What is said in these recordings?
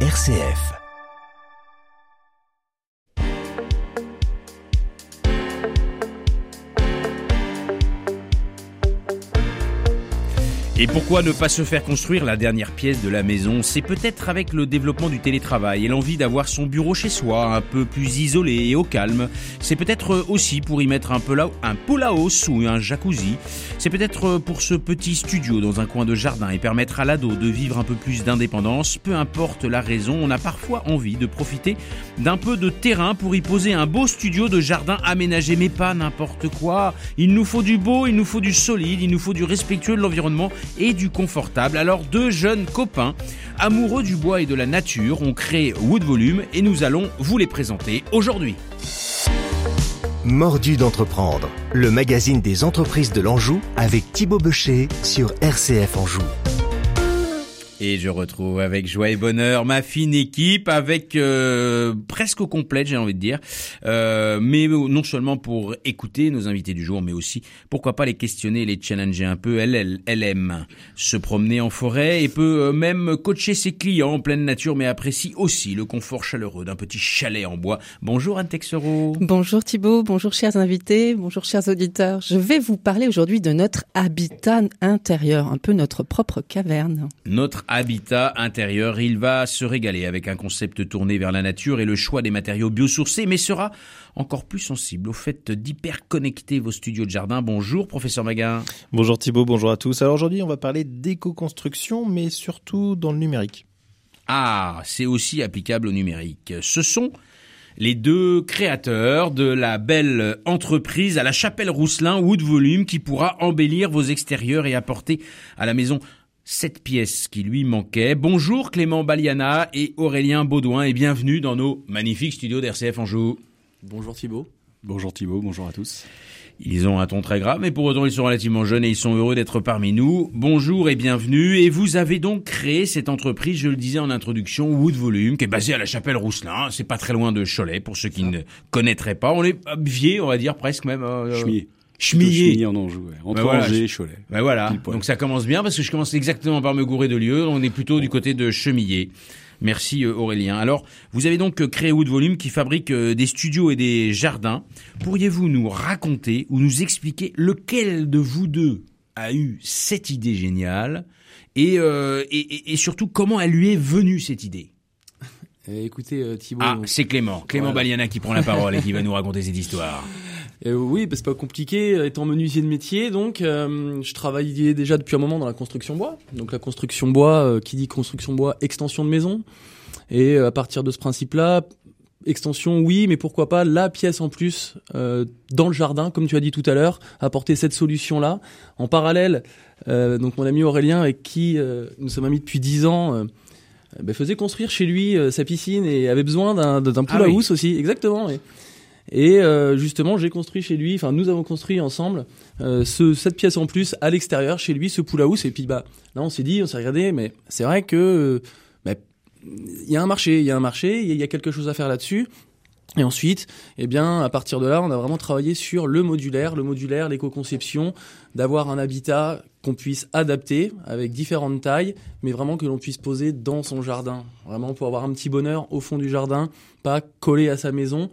RCF. Et pourquoi ne pas se faire construire la dernière pièce de la maison? C'est peut-être avec le développement du télétravail et l'envie d'avoir son bureau chez soi, un peu plus isolé et au calme. C'est peut-être aussi pour y mettre un, peu là, un pool house ou un jacuzzi. C'est peut-être pour ce petit studio dans un coin de jardin et permettre à l'ado de vivre un peu plus d'indépendance. Peu importe la raison, on a parfois envie de profiter d'un peu de terrain pour y poser un beau studio de jardin aménagé, mais pas n'importe quoi. Il nous faut du beau, il nous faut du solide, il nous faut du respectueux de l'environnement et du confortable. Alors deux jeunes copains, amoureux du bois et de la nature, ont créé Wood Volume et nous allons vous les présenter aujourd'hui. Mordu d'entreprendre, le magazine des entreprises de l'Anjou avec Thibaut Becher sur RCF Anjou. Et je retrouve avec joie et bonheur ma fine équipe, avec euh, presque au complète, j'ai envie de dire. Euh, mais non seulement pour écouter nos invités du jour, mais aussi pourquoi pas les questionner, les challenger un peu. Elle, elle, elle aime se promener en forêt et peut euh, même coacher ses clients en pleine nature, mais apprécie aussi le confort chaleureux d'un petit chalet en bois. Bonjour Anne Texero. Bonjour Thibault, bonjour chers invités, bonjour chers auditeurs. Je vais vous parler aujourd'hui de notre habitat intérieur, un peu notre propre caverne. Notre habitat intérieur. Il va se régaler avec un concept tourné vers la nature et le choix des matériaux biosourcés, mais sera encore plus sensible au fait d'hyperconnecter vos studios de jardin. Bonjour, professeur Maguin. Bonjour Thibault, bonjour à tous. Alors aujourd'hui, on va parler d'éco-construction, mais surtout dans le numérique. Ah, c'est aussi applicable au numérique. Ce sont les deux créateurs de la belle entreprise à la Chapelle Rousselin Wood Volume qui pourra embellir vos extérieurs et apporter à la maison cette pièce qui lui manquait. Bonjour Clément Baliana et Aurélien Baudouin et bienvenue dans nos magnifiques studios d'RCF Anjou. Bonjour Thibault. Bonjour Thibault, bonjour à tous. Ils ont un ton très grave, mais pour autant ils sont relativement jeunes et ils sont heureux d'être parmi nous. Bonjour et bienvenue. Et vous avez donc créé cette entreprise, je le disais en introduction, Wood Volume, qui est basée à la Chapelle Rousselin. C'est pas très loin de Cholet, pour ceux qui ne connaîtraient pas. On est vieux, on va dire presque même. Euh, Chemillé. en Anjou, entre ben Angers et Cholet. Ben voilà. Donc ça commence bien parce que je commence exactement par me gourer de lieu. On est plutôt du côté de Chemillé. Merci euh, Aurélien. Alors, vous avez donc euh, créé Wood Volume qui fabrique euh, des studios et des jardins. Pourriez-vous nous raconter ou nous expliquer lequel de vous deux a eu cette idée géniale et, et, et surtout comment elle lui est venue cette idée? Écoutez Thibault. Ah, c'est Clément. Clément Baliana qui prend la parole et qui va nous raconter cette histoire. Euh, oui, bah, c'est pas compliqué. Étant menuisier de métier, donc euh, je travaillais déjà depuis un moment dans la construction bois. Donc la construction bois, euh, qui dit construction bois, extension de maison. Et à partir de ce principe-là, extension, oui, mais pourquoi pas la pièce en plus dans le jardin, comme tu as dit tout à l'heure, apporter cette solution-là. En parallèle, donc mon ami Aurélien, avec qui nous sommes amis depuis dix ans. Bah, faisait construire chez lui sa piscine et avait besoin d'un pool ah house aussi, exactement. Et euh, justement, j'ai construit chez lui, enfin nous avons construit ensemble euh, ce, cette pièce en plus à l'extérieur chez lui, ce pool house. Et puis bah là, on s'est dit, on s'est regardé, mais c'est vrai que bah, il y a un marché, il y a un marché, il y a quelque chose à faire là-dessus. Et ensuite, eh bien, à partir de là, on a vraiment travaillé sur le modulaire, le modulaire, l'éco-conception, d'avoir un habitat qu'on puisse adapter avec différentes tailles, mais vraiment que l'on puisse poser dans son jardin. Vraiment pour avoir un petit bonheur au fond du jardin, pas collé à sa maison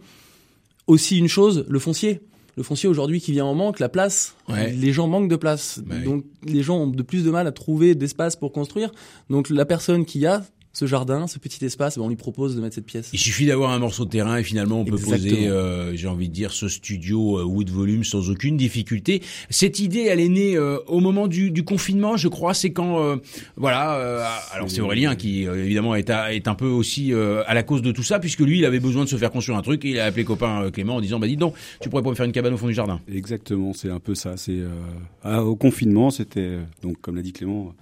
aussi une chose, le foncier. Le foncier aujourd'hui qui vient en manque, la place. Les gens manquent de place. Donc les gens ont de plus de mal à trouver d'espace pour construire. Donc la personne qui a ce jardin, ce petit espace, ben on lui propose de mettre cette pièce. Il suffit d'avoir un morceau de terrain et finalement on peut poser, euh, j'ai envie de dire, ce studio euh, Wood Volume sans aucune difficulté. Cette idée, elle est née euh, au moment du, du, confinement, je crois. C'est quand, euh, voilà, euh, alors c'est Aurélien qui évidemment est, est un peu aussi à la cause de tout ça, puisque lui, il avait besoin de se faire construire un truc et il a appelé copain Clément en disant, bah dis donc, tu pourrais pas me faire une cabane au fond du jardin. Exactement, c'est un peu ça. C'est au confinement, c'était donc comme l'a dit Clément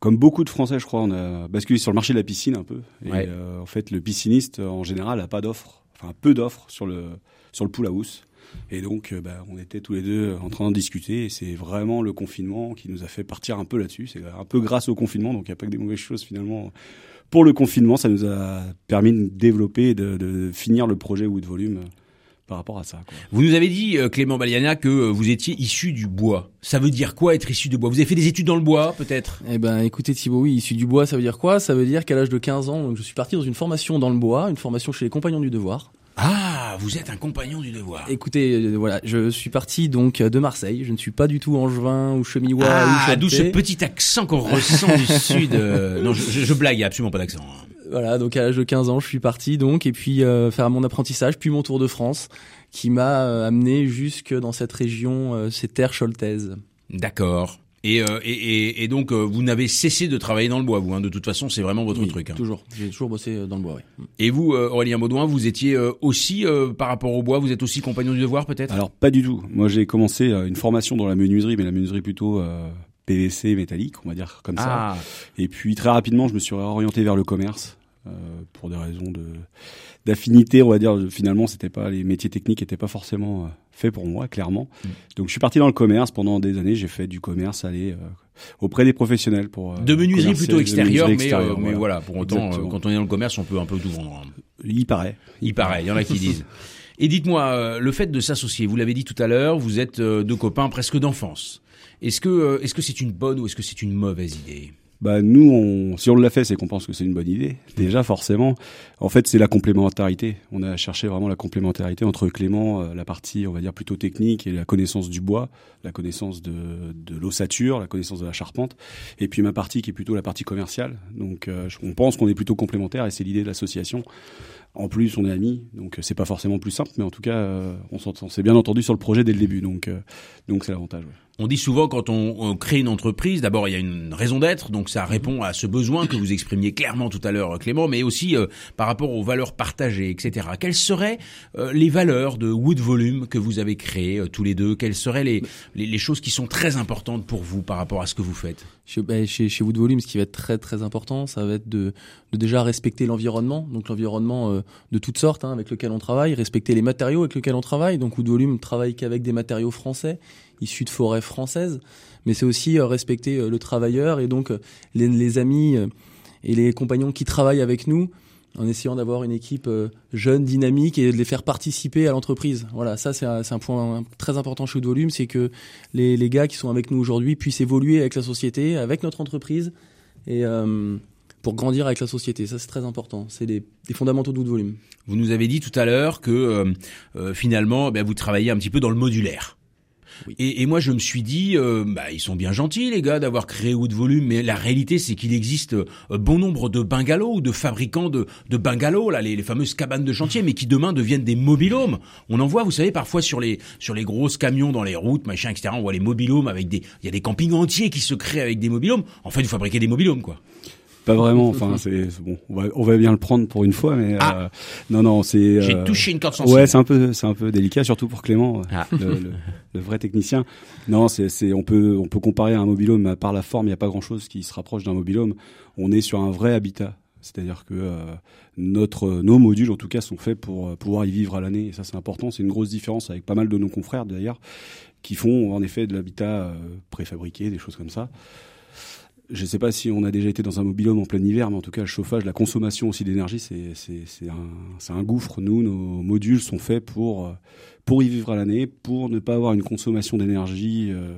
comme beaucoup de Français, je crois, on a basculé sur le marché de la piscine un peu. Et euh, en fait, le pisciniste, en général, a pas d'offres, enfin peu d'offres sur le sur le pool house. Et donc, euh, bah, on était tous les deux en train d'en discuter. Et c'est vraiment le confinement qui nous a fait partir un peu là-dessus. C'est un peu grâce au confinement, donc il n'y a pas que des mauvaises choses finalement. Pour le confinement, ça nous a permis de développer, de, de finir le projet Wood Volume par rapport à ça. Quoi. Vous nous avez dit, euh, Clément Baliana, que euh, vous étiez issu du bois. Ça veut dire quoi être issu du bois? Vous avez fait des études dans le bois, peut-être? Eh ben, écoutez Thibaut, oui, issu du bois, ça veut dire quoi? Ça veut dire qu'à l'âge de 15 ans, donc, je suis parti dans une formation dans le bois, une formation chez les Compagnons du Devoir. Ah, vous êtes un compagnon du devoir. Écoutez, euh, voilà, je suis parti donc de Marseille. Je ne suis pas du tout angevin ou chemillois ah, ou d'où ce petit accent qu'on ressent du sud. Non, je, je, je blague, il n'y a absolument pas d'accent. Voilà, donc à l'âge de 15 ans, je suis parti donc et puis euh, faire mon apprentissage, puis mon tour de France, qui m'a euh, amené jusque dans cette région, euh, ces terres choltaises. D'accord. Et, euh, et, et, et donc, euh, vous n'avez cessé de travailler dans le bois, vous. Hein. De toute façon, c'est vraiment votre Oui, truc. hein. Toujours, j'ai toujours bossé dans le bois. Oui. Et vous, euh, Aurélien Baudouin, vous étiez euh, aussi, euh, par rapport au bois, vous êtes aussi compagnon du devoir, peut-être? Alors pas du tout. Moi j'ai commencé euh, une formation dans la menuiserie, mais la menuiserie plutôt euh, PVC métallique, on va dire comme ça. Ah, Et puis très rapidement, je me suis orienté vers le commerce pour des raisons de d'affinité, on va dire. Finalement, c'était pas les métiers techniques n'étaient pas forcément euh, faits pour moi, clairement. Mm. Donc je suis parti dans le commerce pendant des années. J'ai fait du commerce, aller euh, auprès des professionnels pour euh, de menuiserie plutôt extérieure, mais, euh, voilà. Pour autant, euh, quand on est dans le commerce, on peut un peu tout vendre. hein. Il paraît. Il paraît, il y en a qui disent. Et dites-moi, euh, le fait de s'associer, vous l'avez dit tout à l'heure, vous êtes euh, deux copains presque d'enfance. Est-ce que euh, est-ce que c'est une bonne ou est-ce que c'est une mauvaise idée? Bah nous, on, si on l'a fait, c'est qu'on pense que c'est une bonne idée. Déjà, forcément. En fait, c'est la complémentarité. On a cherché vraiment la complémentarité entre Clément, euh, la partie, on va dire, plutôt technique et la connaissance du bois, la connaissance de, de l'ossature, la connaissance de la charpente, et puis ma partie qui est plutôt la partie commerciale. Donc, euh, on pense qu'on est plutôt complémentaires et c'est l'idée de l'association. En plus, on est amis, donc euh, c'est pas forcément plus simple, mais en tout cas, euh, on s'est bien entendu sur le projet dès le début, donc euh, donc c'est l'avantage. ouais. On dit souvent quand on, crée une entreprise, d'abord il y a une raison d'être, donc ça répond à ce besoin que vous exprimiez clairement tout à l'heure, Clément, mais aussi euh, par rapport aux valeurs partagées, etc. Quelles seraient euh, les valeurs de Wood Volume que vous avez créées euh, tous les deux? Quelles seraient les, les, les choses qui sont très importantes pour vous par rapport à ce que vous faites? Chez, bah, chez, chez Wood Volume, ce qui va être très très important, ça va être de, de déjà respecter l'environnement, donc l'environnement euh, de toutes sortes hein, avec lequel on travaille, respecter les matériaux avec lesquels on travaille. Donc Wood Volume travaille qu'avec des matériaux français, issus de forêts françaises, mais c'est aussi euh, respecter euh, le travailleur et donc euh, les, amis et les compagnons qui travaillent avec nous en essayant d'avoir une équipe jeune, dynamique et de les faire participer à l'entreprise. Voilà, ça c'est un, point très important chez Wood Volume, c'est que les, gars qui sont avec nous aujourd'hui puissent évoluer avec la société, avec notre entreprise et pour grandir avec la société. Ça c'est très important. C'est des, fondamentaux de Wood Volume. Vous nous avez dit tout à l'heure que finalement, ben, vous travaillez un petit peu dans le modulaire. Et, et moi, je me suis dit, euh, bah, ils sont bien gentils, les gars, d'avoir créé Wood Volume, mais la réalité, c'est qu'il existe euh, bon nombre de bungalows ou de fabricants de, de bungalows, là, les, les fameuses cabanes de chantier, mais qui demain deviennent des mobilhomes. On en voit, vous savez, parfois sur les sur les grosses camions dans les routes, machin, etc. On voit les mobilhomes avec des, il y a des campings entiers qui se créent avec des mobilhomes. En fait, vous fabriquez des mobilhomes, quoi. Pas vraiment. Enfin, c'est bon. On va, on va bien le prendre pour une fois, mais Ah. euh, non, non, c'est. J'ai euh, touché une corde sensible. Ouais, c'est un peu, c'est un peu délicat, surtout pour Clément, euh, Ah. le, le- le vrai technicien. Non, c'est, c'est, on peut, on peut comparer à un mobilhome, mais par la forme, il n'y a pas grand-chose qui se rapproche d'un mobilhome. On est sur un vrai habitat, c'est-à-dire que euh, notre, nos modules, en tout cas, sont faits pour euh, pouvoir y vivre à l'année. Et ça, c'est important. C'est une grosse différence avec pas mal de nos confrères d'ailleurs, qui font en effet de l'habitat euh, préfabriqué, des choses comme ça. Je ne sais pas si on a déjà été dans un mobilhome en plein hiver, mais en tout cas, le chauffage, la consommation aussi d'énergie, c'est, un, gouffre. Nous, nos modules sont faits pour, euh, pour y vivre à l'année, pour ne pas avoir une consommation d'énergie euh,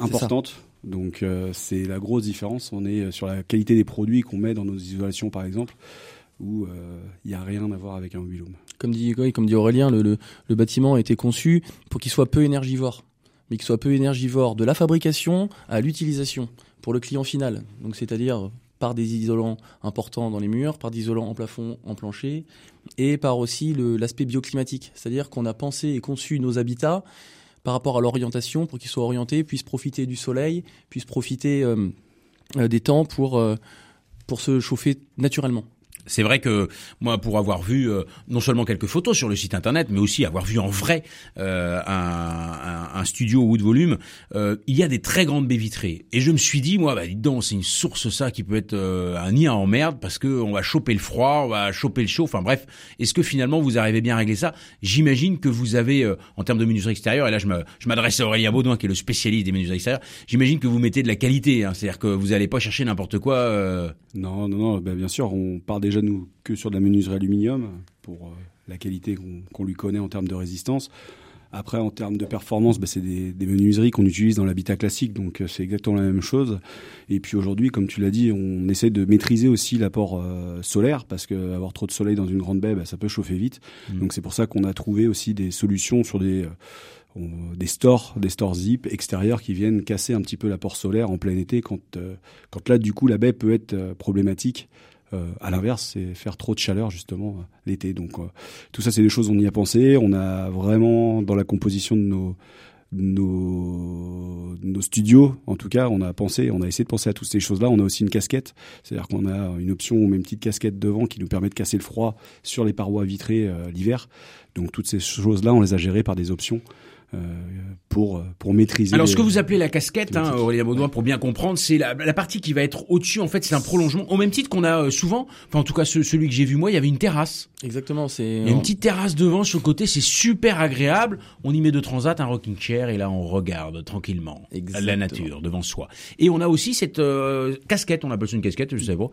importante. Donc, euh, c'est la grosse différence. On est sur la qualité des produits qu'on met dans nos isolations, par exemple, où euh, il n'y a rien à voir avec un mobilhome. Comme dit, comme dit Aurélien, le, le, le bâtiment a été conçu pour qu'il soit peu énergivore, mais qu'il soit peu énergivore de la fabrication à l'utilisation pour le client final. C'est-à-dire par des isolants importants dans les murs, par des isolants en plafond, en plancher, et par aussi l'aspect bioclimatique. C'est-à-dire qu'on a pensé et conçu nos habitats par rapport à l'orientation pour qu'ils soient orientés, puissent profiter du soleil, puissent profiter euh, euh, des temps pour, euh, pour se chauffer naturellement. C'est vrai que moi, pour avoir vu euh, non seulement quelques photos sur le site internet, mais aussi avoir vu en vrai euh, un, un, un studio Wood Volume, euh, il y a des très grandes baies vitrées. Et je me suis dit, moi, bah, dis donc, c'est une source ça qui peut être euh, un nid à emmerde parce que on va choper le froid, on va choper le chaud. Enfin bref, est-ce que finalement vous arrivez bien à régler ça? J'imagine que vous avez, euh, en termes de menuiserie extérieure, et là je m'adresse à Aurélien Baudouin qui est le spécialiste des menuiseries extérieures. J'imagine que vous mettez de la qualité, hein, c'est-à-dire que vous n'allez pas chercher n'importe quoi. euh, Non, non, non. Ben, bien sûr, on part déjà nous que sur de la menuiserie aluminium pour euh, la qualité qu'on lui connaît en termes de résistance. Après, en termes de performance, bah, c'est des, des, menuiseries qu'on utilise dans l'habitat classique, donc euh, c'est exactement la même chose. Et puis aujourd'hui, comme tu l'as dit, on essaie de maîtriser aussi l'apport euh, solaire, parce que avoir trop de soleil dans une grande baie, bah, ça peut chauffer vite. Mmh. Donc c'est pour ça qu'on a trouvé aussi des solutions sur des euh, des stores, des stores zip extérieurs qui viennent casser un petit peu l'apport solaire en plein été, quand quand là du coup la baie peut être problématique euh, à l'inverse, c'est faire trop de chaleur justement euh, l'été. Donc euh, tout ça, c'est des choses on y a pensé. On a vraiment dans la composition de nos nos, nos studios, en tout cas, on a pensé, on a essayé de penser à toutes ces choses-là. On a aussi une casquette, c'est-à-dire qu'on a une option, même petite casquette devant, qui nous permet de casser le froid sur les parois vitrées l'hiver. Donc toutes ces choses-là, on les a gérées par des options. Euh, pour pour maîtriser. Alors ce que vous appelez la casquette, hein, Aurélien Baudouin, pour bien comprendre, c'est la, la, partie qui va être au-dessus. En fait, c'est un prolongement, au même titre qu'on a euh, souvent. Enfin, en tout cas, celui que j'ai vu moi, il y avait une terrasse. Exactement, c'est. Il y a une petite terrasse devant sur le côté, c'est super agréable. On y met deux transats, un rocking chair, et là on regarde tranquillement Exactement. la nature devant soi. Et on a aussi cette euh, casquette, on appelle ça une casquette, je sais pas,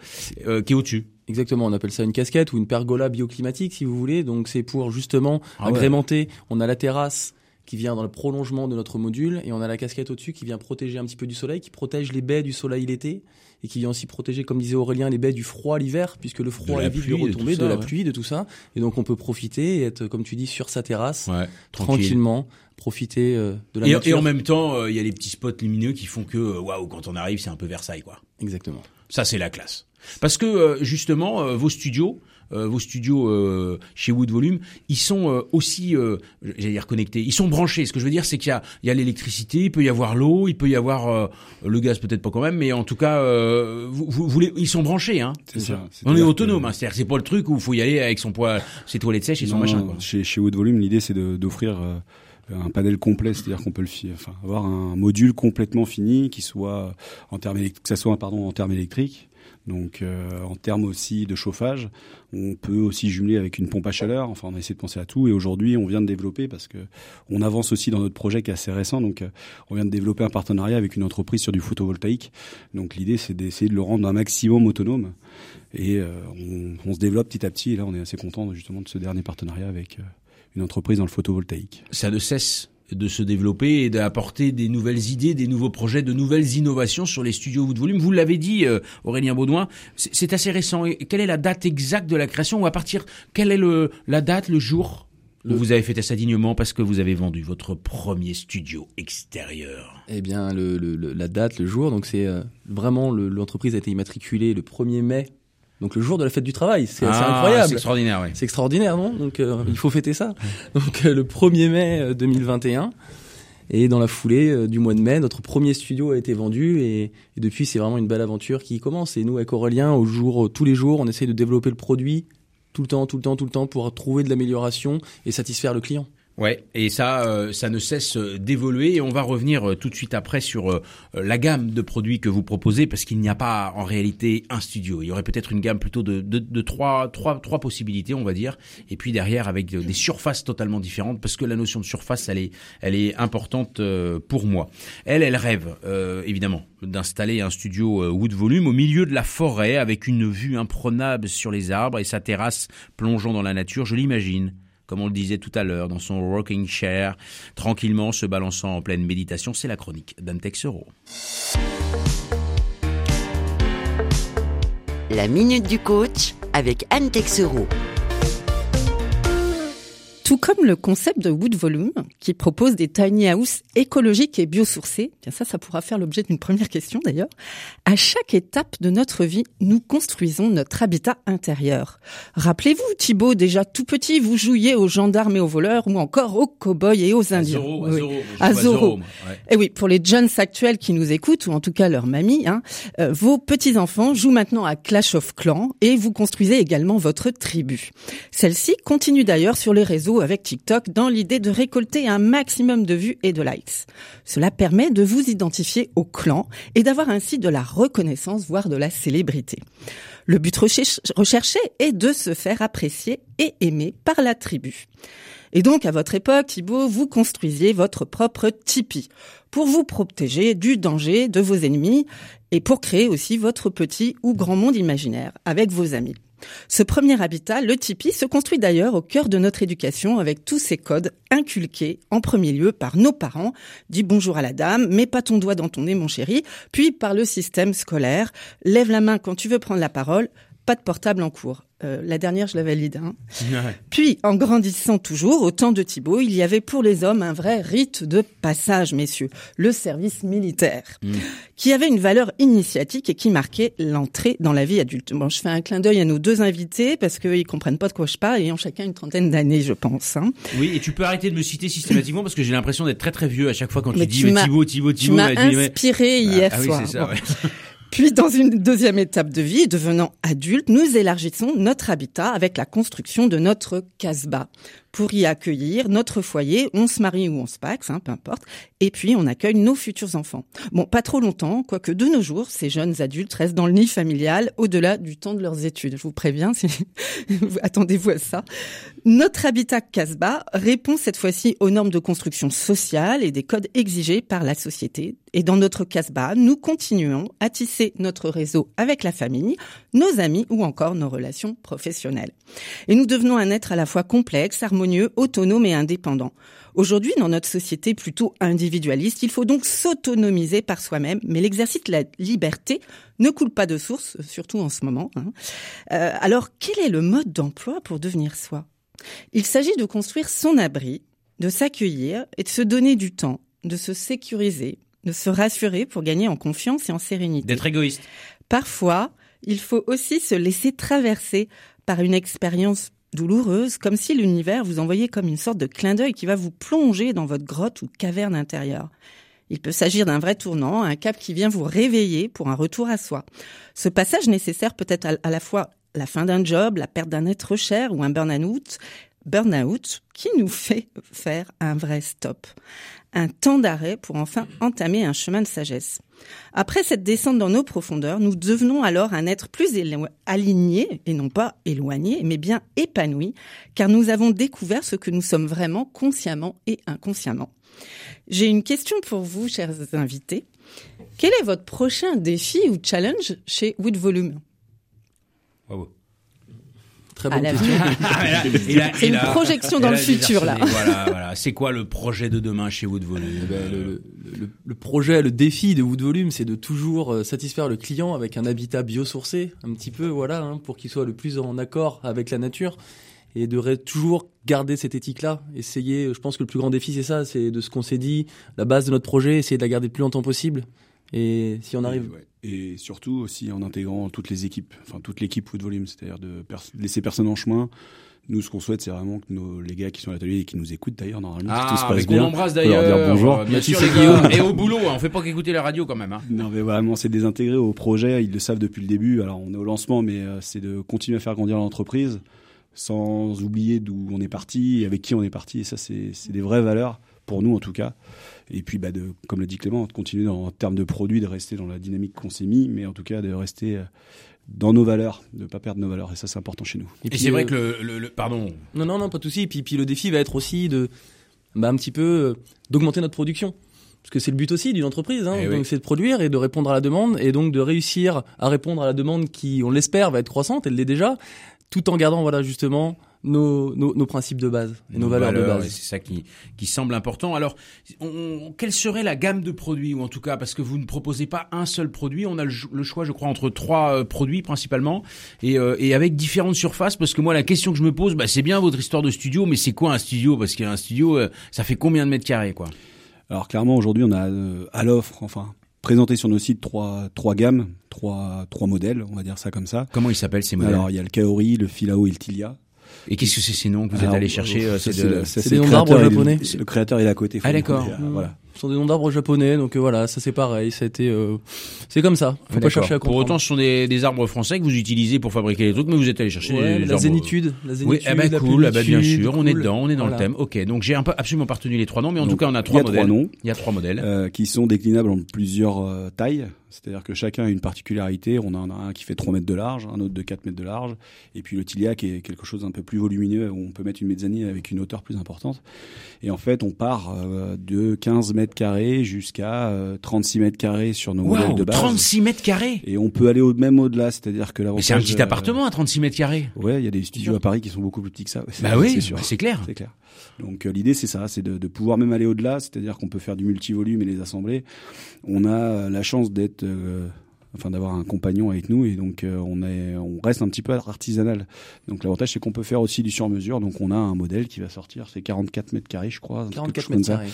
euh, qui est au-dessus. Exactement, on appelle ça une casquette ou une pergola bioclimatique si vous voulez. Donc c'est pour justement ah agrémenter. On a la terrasse qui vient dans le prolongement de notre module et on a la casquette au-dessus qui vient protéger un petit peu du soleil, qui protège les baies du soleil l'été et qui vient aussi protéger, comme disait Aurélien, les baies du froid l'hiver, puisque le froid évite de retomber, de, la pluie, de tout ça. Et donc on peut profiter et être, comme tu dis, sur sa terrasse, tranquillement, profiter euh, de la et, nature. Et en même temps, euh, il y a les petits spots lumineux qui font que, euh, waouh, quand on arrive, c'est un peu Versailles, quoi. Exactement. Ça, c'est la classe. Parce que justement, vos studios, vos studios euh, chez Wood Volume, ils sont euh, aussi, j'allais dire connectés, ils sont branchés. Ce que je veux dire, c'est qu'il y a, il y a l'électricité, il peut y avoir l'eau, il peut y avoir le gaz, peut-être pas quand même, mais en tout cas, vous, vous, ils sont branchés. Hein. C'est ça. On est autonome. Hein, C'est-à-dire, c'est pas le truc où il faut y aller avec son poids, ses toilettes sèches et son machin. Quoi. Chez, chez Wood Volume, l'idée c'est d'offrir un panel complet, c'est-à-dire qu'on peut le enfin, avoir un module complètement fini qui soit en termes que ça soit pardon en termes électriques donc euh, en termes aussi de chauffage, on peut aussi jumeler avec une pompe à chaleur. Enfin, on a essayé de penser à tout. Et aujourd'hui, on vient de développer parce que on avance aussi dans notre projet qui est assez récent. Donc, euh, on vient de développer un partenariat avec une entreprise sur du photovoltaïque. Donc, l'idée, c'est d'essayer de le rendre un maximum autonome. Et euh, on, on, se développe petit à petit. Et là, on est assez content justement de ce dernier partenariat avec une entreprise dans le photovoltaïque. Ça ne cesse de se développer et d'apporter des nouvelles idées, des nouveaux projets, de nouvelles innovations sur les studios de volume. Vous l'avez dit, euh, Aurélien Baudouin, c'est assez récent. Et quelle est la date exacte de la création ou à partir quelle est le, la date, le jour où vous avez fait ça dignement parce que vous avez vendu votre premier studio extérieur? Eh bien, le, la date, le jour, donc c'est euh, vraiment l'entreprise a été immatriculée le 1er mai donc le jour de la fête du travail, c'est ah, incroyable. C'est extraordinaire, oui. C'est extraordinaire, non? Donc euh, il faut fêter ça. Donc euh, le 1er mai 2021 euh, et dans la foulée du mois de mai, notre premier studio a été vendu et, et depuis c'est vraiment une belle aventure qui commence. Et nous avec Aurélien, au jour, tous les jours, on essaie de développer le produit tout le temps, tout le temps, tout le temps pour trouver de l'amélioration et satisfaire le client. Ouais, et ça, euh, ça ne cesse euh, d'évoluer. Et on va revenir euh, tout de suite après sur la gamme de produits que vous proposez, parce qu'il n'y a pas en réalité un studio. Il y aurait peut-être une gamme plutôt de, de, de, trois, trois, trois possibilités, on va dire. Et puis derrière, avec des surfaces totalement différentes, parce que la notion de surface, elle est, elle est importante pour moi. Elle, elle rêve évidemment d'installer un studio Wood Volume au milieu de la forêt, avec une vue imprenable sur les arbres et sa terrasse plongeant dans la nature. Je l'imagine comme on le disait tout à l'heure, dans son rocking chair, tranquillement se balançant en pleine méditation. C'est la chronique d'Antexero. La minute du coach avec Anne Texero. Tout comme le concept de Wood Volume, qui propose des tiny house écologiques et biosourcés, bien ça, ça pourra faire l'objet d'une première question d'ailleurs. À chaque étape de notre vie, nous construisons notre habitat intérieur. Rappelez-vous, Thibaut, déjà tout petit, vous jouiez aux gendarmes et aux voleurs, ou encore aux cow-boys et aux indiens. À Zorro, Et oui, pour les jeunes actuels qui nous écoutent, ou en tout cas leur mamie, hein, euh, vos petits enfants jouent maintenant à Clash of Clans et vous construisez également votre tribu. Celle-ci continue d'ailleurs sur les réseaux avec TikTok dans l'idée de récolter un maximum de vues et de likes. Cela permet de vous identifier au clan et d'avoir ainsi de la reconnaissance, voire de la célébrité. Le but recherché est de se faire apprécier et aimer par la tribu. Et donc, à votre époque, Thibaut, vous construisiez votre propre Tipeee pour vous protéger du danger de vos ennemis et pour créer aussi votre petit ou grand monde imaginaire avec vos amis. Ce premier habitat, le Tipeee, se construit d'ailleurs au cœur de notre éducation avec tous ces codes inculqués en premier lieu par nos parents. Dis bonjour à la dame, mets pas ton doigt dans ton nez mon chéri, puis par le système scolaire. Lève la main quand tu veux prendre la parole, pas de portable en cours. Euh, la dernière, je la valide. Hein. Puis, en grandissant toujours, au temps de Thibault, il y avait pour les hommes un vrai rite de passage, messieurs, le service militaire, mm. qui avait une valeur initiatique et qui marquait l'entrée dans la vie adulte. Bon, je fais un clin d'œil à nos deux invités parce qu'ils comprennent pas de quoi je parle, ayant chacun une trentaine d'années, je pense. Hein. Oui, et tu peux arrêter de me citer systématiquement parce que j'ai l'impression d'être très très vieux à chaque fois quand tu dis mais Thibault, Thibault, Thibault. Tu m'as inspiré hier ah, soir. Oui, ça, ouais. Puis, dans une deuxième étape de vie, devenant adulte, nous élargissons notre habitat avec la construction de notre casbah pour y accueillir notre foyer. On se marie ou on se paxe, hein, peu importe. Et puis, on accueille nos futurs enfants. Bon, pas trop longtemps, quoique de nos jours, ces jeunes adultes restent dans le nid familial au-delà du temps de leurs études. Je vous préviens, si... attendez-vous à ça. Notre habitat Casbah répond cette fois-ci aux normes de construction sociale et des codes exigés par la société. Et dans notre Casbah, nous continuons à tisser notre réseau avec la famille, nos amis ou encore nos relations professionnelles. Et nous devenons un être à la fois complexe, harmonieux, autonome et indépendant. Aujourd'hui, dans notre société plutôt individualiste, il faut donc s'autonomiser par soi-même, mais l'exercice de la liberté ne coule pas de source, surtout en ce moment. Hein. Euh, alors, quel est le mode d'emploi pour devenir soi? Il s'agit de construire son abri, de s'accueillir et de se donner du temps, de se sécuriser, de se rassurer pour gagner en confiance et en sérénité. D'être égoïste. Parfois, il faut aussi se laisser traverser par une expérience douloureuse, comme si l'univers vous envoyait comme une sorte de clin d'œil qui va vous plonger dans votre grotte ou caverne intérieure. Il peut s'agir d'un vrai tournant, un cap qui vient vous réveiller pour un retour à soi. Ce passage nécessaire peut être à la fois la fin d'un job, la perte d'un être cher ou un burn-out, burn-out qui nous fait faire un vrai stop un temps d'arrêt pour enfin entamer un chemin de sagesse. Après cette descente dans nos profondeurs, nous devenons alors un être plus aligné, et non pas éloigné, mais bien épanoui, car nous avons découvert ce que nous sommes vraiment consciemment et inconsciemment. J'ai une question pour vous, chers invités. Quel est votre prochain défi ou challenge chez Wood Volume Très bonne question. C'est une projection dans le futur là. Voilà, voilà. C'est quoi le projet de demain chez Wood Volume eh ben, le, le, le, projet, le défi de Wood Volume, c'est de toujours euh, satisfaire le client avec un habitat biosourcé, un petit peu, voilà, hein, pour qu'il soit le plus en accord avec la nature et de toujours garder cette éthique-là. Essayer, je pense que le plus grand défi, c'est ça, c'est de ce qu'on s'est dit, la base de notre projet, essayer de la garder le plus longtemps possible. Et si on arrive. Et surtout aussi en intégrant toutes les équipes, enfin toute l'équipe Foot Volume, c'est-à-dire de laisser personne en chemin. Nous, ce qu'on souhaite, c'est vraiment que nos, les gars qui sont à l'atelier et qui nous écoutent d'ailleurs, normalement, ah, tout se passe bien. On embrasse d'ailleurs. bonjour. Bien sûr, les Guillaume. Et au boulot, hein, on fait pas qu'écouter la radio quand même. Hein. Non, mais vraiment, c'est désintégrer au projet. Ils le savent depuis le début. Alors, on est au lancement, mais euh, c'est de continuer à faire grandir l'entreprise sans oublier d'où on est parti et avec qui on est parti. Et ça, c'est des vraies valeurs pour nous en tout cas. Et puis, bah, de, comme l'a dit Clément, de continuer en termes de produits, de rester dans la dynamique qu'on s'est mis, mais en tout cas de rester euh, dans nos valeurs, de ne pas perdre nos valeurs. Et ça, c'est important chez nous. Et, c'est vrai euh, que le, le, Pardon. Non, non, non, pas de souci. Et puis, puis le défi va être aussi de, bah, un petit peu, euh, d'augmenter notre production. Parce que c'est le but aussi d'une entreprise, hein. Eh donc c'est de produire et de répondre à la demande, et donc de réussir à répondre à la demande qui, on l'espère, va être croissante, elle l'est déjà, tout en gardant, voilà, justement, nos, nos, nos, principes de base et nos, valeurs, de base. C'est ça qui, qui semble important. Alors, on, quelle serait la gamme de produits ou en tout cas parce que vous ne proposez pas un seul produit, on a le, choix, je crois, entre trois euh, produits principalement et, euh, et avec différentes surfaces. Parce que moi, la question que je me pose, bah, c'est bien votre histoire de studio, mais c'est quoi un studio? Parce qu'un studio, euh, ça fait combien de mètres carrés, quoi? Alors clairement, aujourd'hui, on a à l'offre, enfin présenté sur nos sites trois trois gammes, trois trois modèles, on va dire ça comme ça. Comment ils s'appellent ces modèles? Alors il y a le Kaori, le Filao et le Tilia. Et qu'est-ce que c'est ces noms que vous êtes allé chercher euh, C'est des noms d'arbres japonais. Le créateur il est à côté. Ah d'accord. Voilà. Ce sont des noms d'arbres japonais, donc euh, voilà, ça c'est pareil, ça a été, euh, c'est comme ça. Faut pas chercher à comprendre. Pour autant, ce sont des, des, arbres français que vous utilisez pour fabriquer les trucs, mais vous êtes allé chercher ouais, des, la, zénitude, la zénitude, oui, eh ben, cool, ben, bien sûr, on est dedans, on est dans le thème. Ok, donc j'ai un peu absolument pas retenu les trois noms, mais en tout cas, on a trois modèles. Trois noms. Il y a trois modèles euh, qui sont déclinables en plusieurs tailles. C'est-à-dire que chacun a une particularité. On en a un qui fait 3 mètres de large, un autre de 4 mètres de large, et puis le Tilia qui est quelque chose d'un peu plus volumineux où on peut mettre une mezzanine avec une hauteur plus importante. Et en fait, on part euh, de 15 mètres carrés jusqu'à 36 mètres carrés sur nos Waouh, modèles de base. 36 mètres carrés Et on peut aller au, même au-delà, c'est-à-dire que Mais l'avantage. c'est un petit euh, appartement à 36 mètres carrés. Ouais, il y a des studios à Paris qui sont beaucoup plus petits que ça. Bah oui, c'est sûr. bah c'est clair. C'est clair. Donc euh, l'idée c'est ça, c'est de, de pouvoir même aller au-delà, c'est-à-dire qu'on peut faire du multivolume et les assembler. On a euh, la chance d'être, euh, enfin d'avoir un compagnon avec nous et donc euh, on est, on reste un petit peu artisanal. Donc l'avantage c'est qu'on peut faire aussi du sur-mesure. Donc on a un modèle qui va sortir, c'est 44 mètres carrés je crois, quelque 44 chose comme mètres carrés.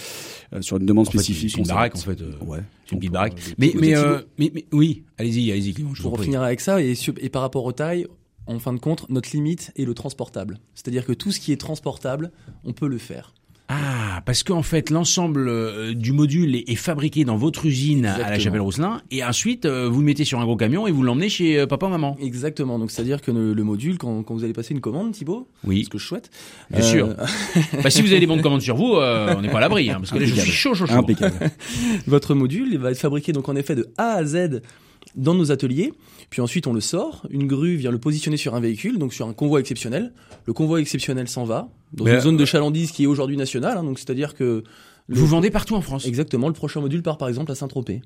euh, sur une demande En fait, spécifique. c'est une on baraque, en fait, euh, ouais, une petite baraque. Mais, mais, euh, mais, mais oui, allez-y, allez-y, Clément, je Pour finir avec ça, et, et par rapport aux tailles, en fin de compte, notre limite est le transportable. C'est-à-dire que tout ce qui est transportable, on peut le faire. Ah, parce qu'en fait, l'ensemble euh, du module est, est fabriqué dans votre usine à la Exactement. Chapelle-Rousselin, et ensuite, euh, vous le mettez sur un gros camion et vous l'emmenez chez euh, papa, maman. Exactement. Donc, c'est-à-dire que le, le module, quand, quand vous allez passer une commande, Thibaut, Oui, ce que je souhaite. bien sûr. bah, si vous avez des bons de commande sur vous, euh, on n'est pas à l'abri, hein, parce que là, je suis chaud, chaud, chaud. Impeccable. Votre module il va être fabriqué donc en effet de A à Z dans nos ateliers. Puis ensuite, on le sort. Une grue vient le positionner sur un véhicule, donc sur un convoi exceptionnel. Le convoi exceptionnel s'en va dans Mais, une zone de euh, chalandise qui est aujourd'hui nationale. hein, donc c'est-à-dire que le- Vous vendez partout en France. exactement le prochain module part par exemple à Saint-Tropez.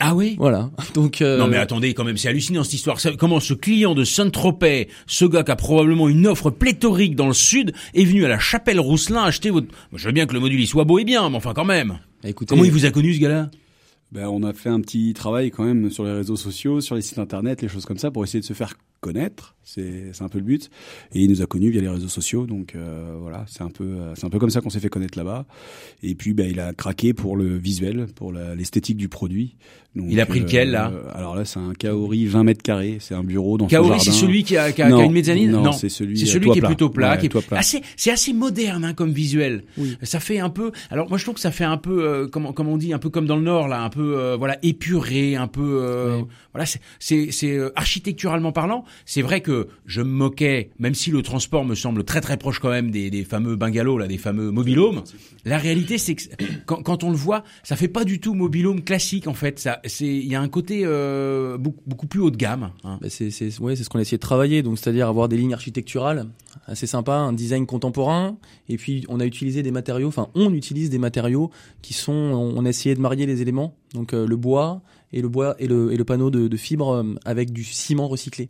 Ah oui? Voilà. Donc euh, Non mais attendez, quand même, c'est hallucinant cette histoire. Comment ce client de Saint-Tropez, ce gars qui a probablement une offre pléthorique dans le sud, est venu à la Chapelle Rousselin acheter votre... Je veux bien que le module il soit beau et bien, mais enfin quand même. écoutez, Comment il vous a connu ce gars-là? Ben, on a fait un petit travail quand même sur les réseaux sociaux, sur les sites internet, les choses comme ça, pour essayer de se faire connaître. C'est c'est un peu le but. Et il nous a connus via les réseaux sociaux, donc euh, voilà, c'est un peu euh, c'est un peu comme ça qu'on s'est fait connaître là-bas. Et puis ben il a craqué pour le visuel, pour l'esthétique du produit. Donc, Il a pris lequel, là euh, Alors là, c'est un Kaori 20 mètres carrés. C'est un bureau dans Kaori, c'est celui qui a, qui a- qui a Non, une mezzanine non, c'est celui à celui qui est plutôt plat. Ouais, qui est toit plat. assez, c'est assez moderne hein, comme visuel. Oui. Ça fait un peu. Alors moi je trouve que ça fait un peu, euh, comment, comment on dit, un peu comme dans le Nord là, un peu euh, voilà épuré, un peu euh, Oui. voilà. c'est- euh, architecturalement parlant. C'est vrai que je me moquais, même si le transport me semble très très proche quand même des, fameux bungalows là, des fameux mobilhomes. La réalité c'est que quand, on le voit, ça fait pas du tout mobilhome classique en fait. Il y a un côté euh, beaucoup, plus haut de gamme. hein. bah, c'est ce qu'on a essayé de travailler. C'est-à-dire avoir des lignes architecturales assez sympa, un design contemporain. Et puis on a utilisé des matériaux. Enfin, on utilise des matériaux qui sont. On, a essayé de marier les éléments. Donc euh, le bois et le bois et le panneau de, de fibre euh, avec du ciment recyclé.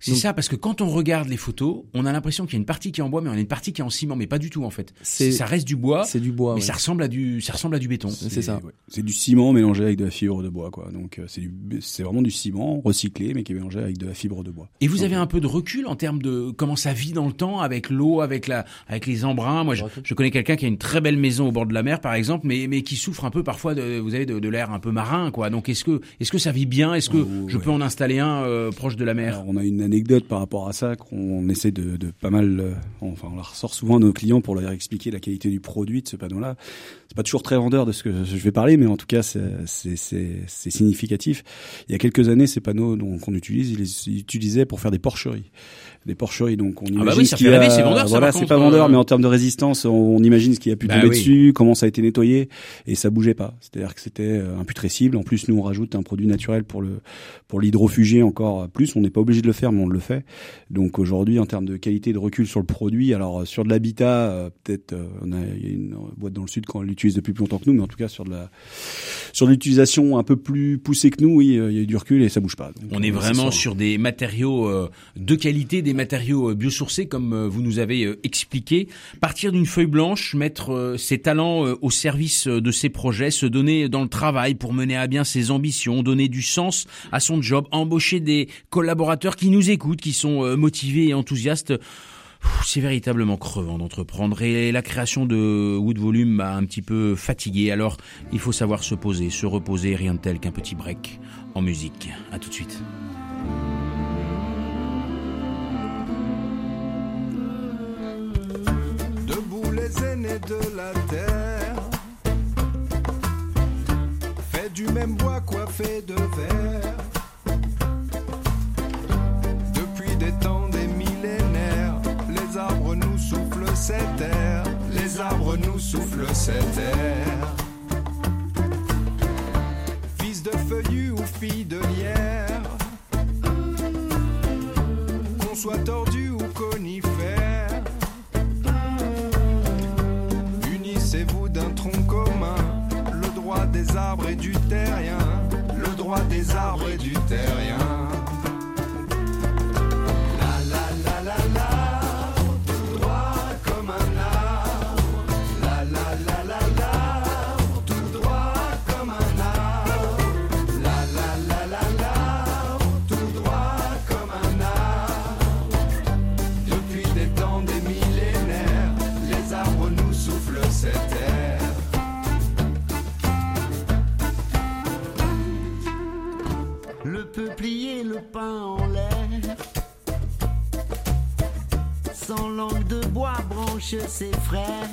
C'est ça, parce que quand on regarde les photos, on a l'impression qu'il y a une partie qui est en bois, mais on a une partie qui est en ciment, mais pas du tout en fait. Ça reste du bois, C'est du bois. mais ouais. ça ressemble à du, ça ressemble à du béton. C'est ça. ouais. C'est du ciment mélangé avec de la fibre de bois, quoi. Donc euh, c'est vraiment du ciment recyclé, mais qui est mélangé avec de la fibre de bois. Et vous avez un peu de recul en termes de comment ça vit dans le temps, avec l'eau, avec la, avec les embruns? Moi, je, connais quelqu'un qui a une très belle maison au bord de la mer, par exemple, mais, mais qui souffre un peu parfois de, vous avez de, de l'air un peu marin, quoi. Donc, est-ce que, est-ce que ça vit bien? Est-ce que Oh, je ouais. peux en installer un euh, proche de la mer? Alors, on a une anecdote par rapport à ça qu'on essaie de, de pas mal, euh, enfin on la ressort souvent à nos clients pour leur expliquer la qualité du produit de ce panneau-là. C'est pas toujours très vendeur de ce que je vais parler, mais en tout cas c'est significatif. Il y a quelques années, ces panneaux qu'on utilise, ils les utilisaient pour faire des porcheries, des porcheries. Donc on imagine bah oui, ça ce qu'il fait y a- c'est vendeur, ça, Voilà, c'est pas vendeur, euh. mais en termes de résistance, on, on imagine ce qui a pu Bah tomber oui. dessus, comment ça a été nettoyé, et ça bougeait pas. C'est-à-dire que c'était euh, imputrescible. En plus, nous on rajoute un produit naturel pour le pour l'hydrofuger encore plus. On n'est pas obligé de le faire, mais on le fait. Donc aujourd'hui, en termes de qualité de recul sur le produit, alors euh, sur de l'habitat, euh, peut-être euh, on a, il y a une boîte dans le sud qu'on l'utilise depuis plus longtemps que nous, mais en tout cas sur de la sur l'utilisation un peu plus poussée que nous, oui, euh, il y a eu du recul et ça bouge pas. Donc, On est euh, vraiment sur des matériaux euh, de qualité, des matériaux euh, biosourcés comme euh, vous nous avez euh, expliqué. Partir d'une feuille blanche, mettre euh, ses talents euh, au service euh, de ses projets, se donner dans le travail pour mener à bien ses ambitions, donner du sens à son job, embaucher des collaborateurs qui nous écoutent, qui sont euh, motivés et enthousiastes. C'est véritablement crevant d'entreprendre et la création de Wood Volume m'a un petit peu fatigué. Alors, il faut savoir se poser, se reposer, rien de tel qu'un petit break en musique. À tout de suite. Debout les aînés de la terre. Fait du même bois coiffé de verre. Cet air. Les arbres nous soufflent cet air. Fils de feuillus ou filles de lierre. Qu'on soit tordu ou conifère. Unissez-vous d'un tronc commun, le droit des arbres et du terrien. Le droit des arbres et du terrien. Pain en l'air. Sans langue de bois branche ses frères.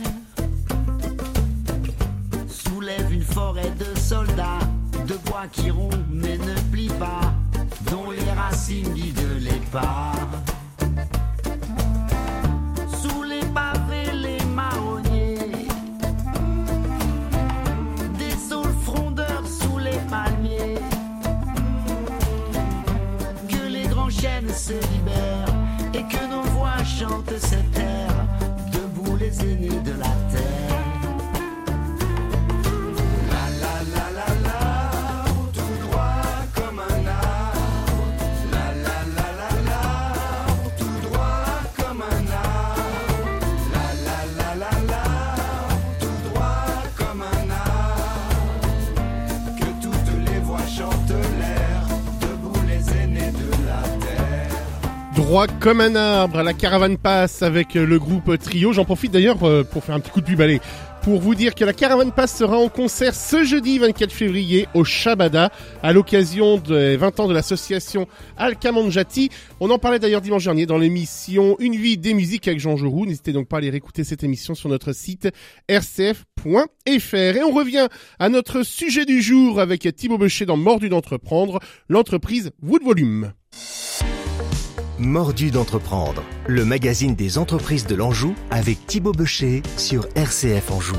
Soulève une forêt de soldats, de bois qui rompt mais ne plient pas, dont les racines guident les pas. Se libèrent et que nos voix chantent cette terre, debout les aînés de la terre. Droit comme un arbre, la caravane passe avec euh, le groupe Trio. J'en profite d'ailleurs euh, pour faire un petit coup de pub, pour vous dire que la caravane passe sera en concert ce jeudi 24 février au Shabada à l'occasion des 20 ans de l'association Alkamanjati. On en parlait d'ailleurs dimanche dernier dans l'émission Une vie des musiques avec Jean Jaurou. N'hésitez donc pas à aller réécouter cette émission sur notre site rcf.fr. Et on revient à notre sujet du jour avec Thibaut Bechet dans Mordu d'entreprendre, l'entreprise Wood Volume. Mordu d'entreprendre, le magazine des entreprises de l'Anjou avec Thibaut Bechet sur RCF Anjou.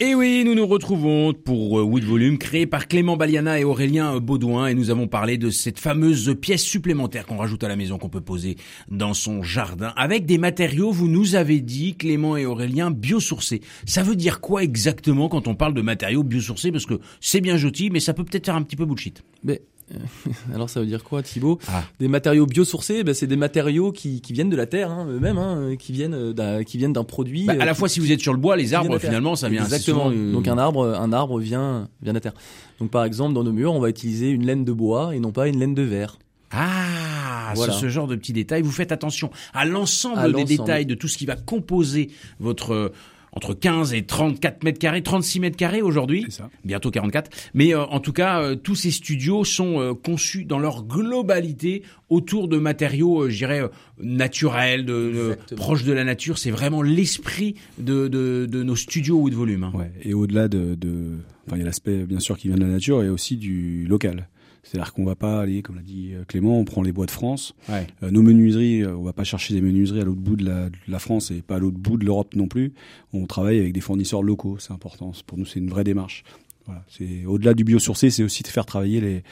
Et oui, nous nous retrouvons pour euh, Wood Volume, créé par Clément Baliana et Aurélien Baudouin, et nous avons parlé de cette fameuse pièce supplémentaire qu'on rajoute à la maison, qu'on peut poser dans son jardin, avec des matériaux, vous nous avez dit, Clément et Aurélien, biosourcés. Ça veut dire quoi exactement quand on parle de matériaux biosourcés? Parce que c'est bien joli, mais ça peut peut-être faire un petit peu bullshit. Mais euh, alors ça veut dire quoi, Thibaut Ah. Des matériaux biosourcés, ben, c'est des matériaux qui, qui viennent de la terre hein, eux-mêmes, hein, qui viennent euh, d'un qui viennent d'un produit. Bah, à euh, la qui- fois, si vous êtes sur le bois, les arbres, finalement, ça vient Exactement. souvent, euh, Donc un arbre, un arbre vient vient de la terre. Donc par exemple, dans nos murs, on va utiliser une laine de bois et non pas une laine de verre. Ah, Voilà. ce, genre de petits détails. Vous faites attention à l'ensemble des détails de tout ce qui va composer votre euh, entre 15 et 34 mètres carrés, 36 mètres carrés aujourd'hui, bientôt 44. Mais euh, en tout cas, euh, tous ces studios sont euh, conçus dans leur globalité autour de matériaux, euh, je dirais, euh, naturels, de, de- proches de la nature. C'est vraiment l'esprit de, de, de nos studios Wood Volume. hein. Ouais. Et au-delà de, de, enfin, il y a l'aspect bien sûr qui vient de la nature et aussi du local. C'est-à-dire qu'on va pas aller, comme l'a dit euh, Clément, on prend les bois de France. Ouais. Euh, nos menuiseries, euh, on va pas chercher des menuiseries à l'autre bout de la, de la France et pas à l'autre bout de l'Europe non plus. On travaille avec des fournisseurs locaux, c'est important. Pour nous, c'est une vraie démarche. Voilà. C'est au-delà du biosourcé, c'est aussi de faire travailler les,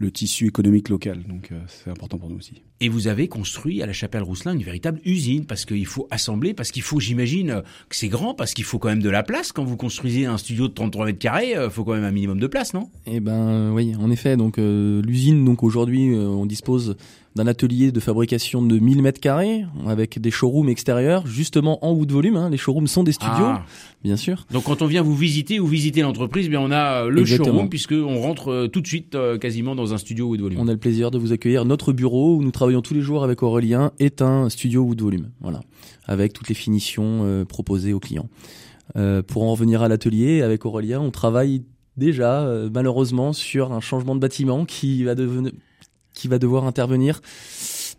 le tissu économique local. Donc, euh, c'est important pour nous aussi. Et vous avez construit à la Chapelle Rousselin une véritable usine parce qu'il faut assembler, parce qu'il faut, j'imagine, euh, que c'est grand, parce qu'il faut quand même de la place quand vous construisez un studio de 33 mètres carrés. Il faut quand même un minimum de place, non? Eh ben euh, oui, en effet. Donc euh, l'usine, donc aujourd'hui, euh, on dispose d'un atelier de fabrication de 1000 mètres carrés avec des showrooms extérieurs, justement en wood volume. Hein. Les showrooms sont des studios, Ah. bien sûr. Donc quand on vient vous visiter ou visiter l'entreprise, eh bien on a euh, le Exactement. showroom puisque on rentre euh, tout de suite euh, quasiment dans un studio Wood Volume. On a le plaisir de vous accueillir. Notre bureau où nous travaillons tous les jours avec Aurélien est un studio wood volume. Voilà, avec toutes les finitions euh, proposées aux clients. Euh, pour en revenir à l'atelier, avec Aurélien, on travaille déjà euh, malheureusement sur un changement de bâtiment qui va devenir, qui va devoir intervenir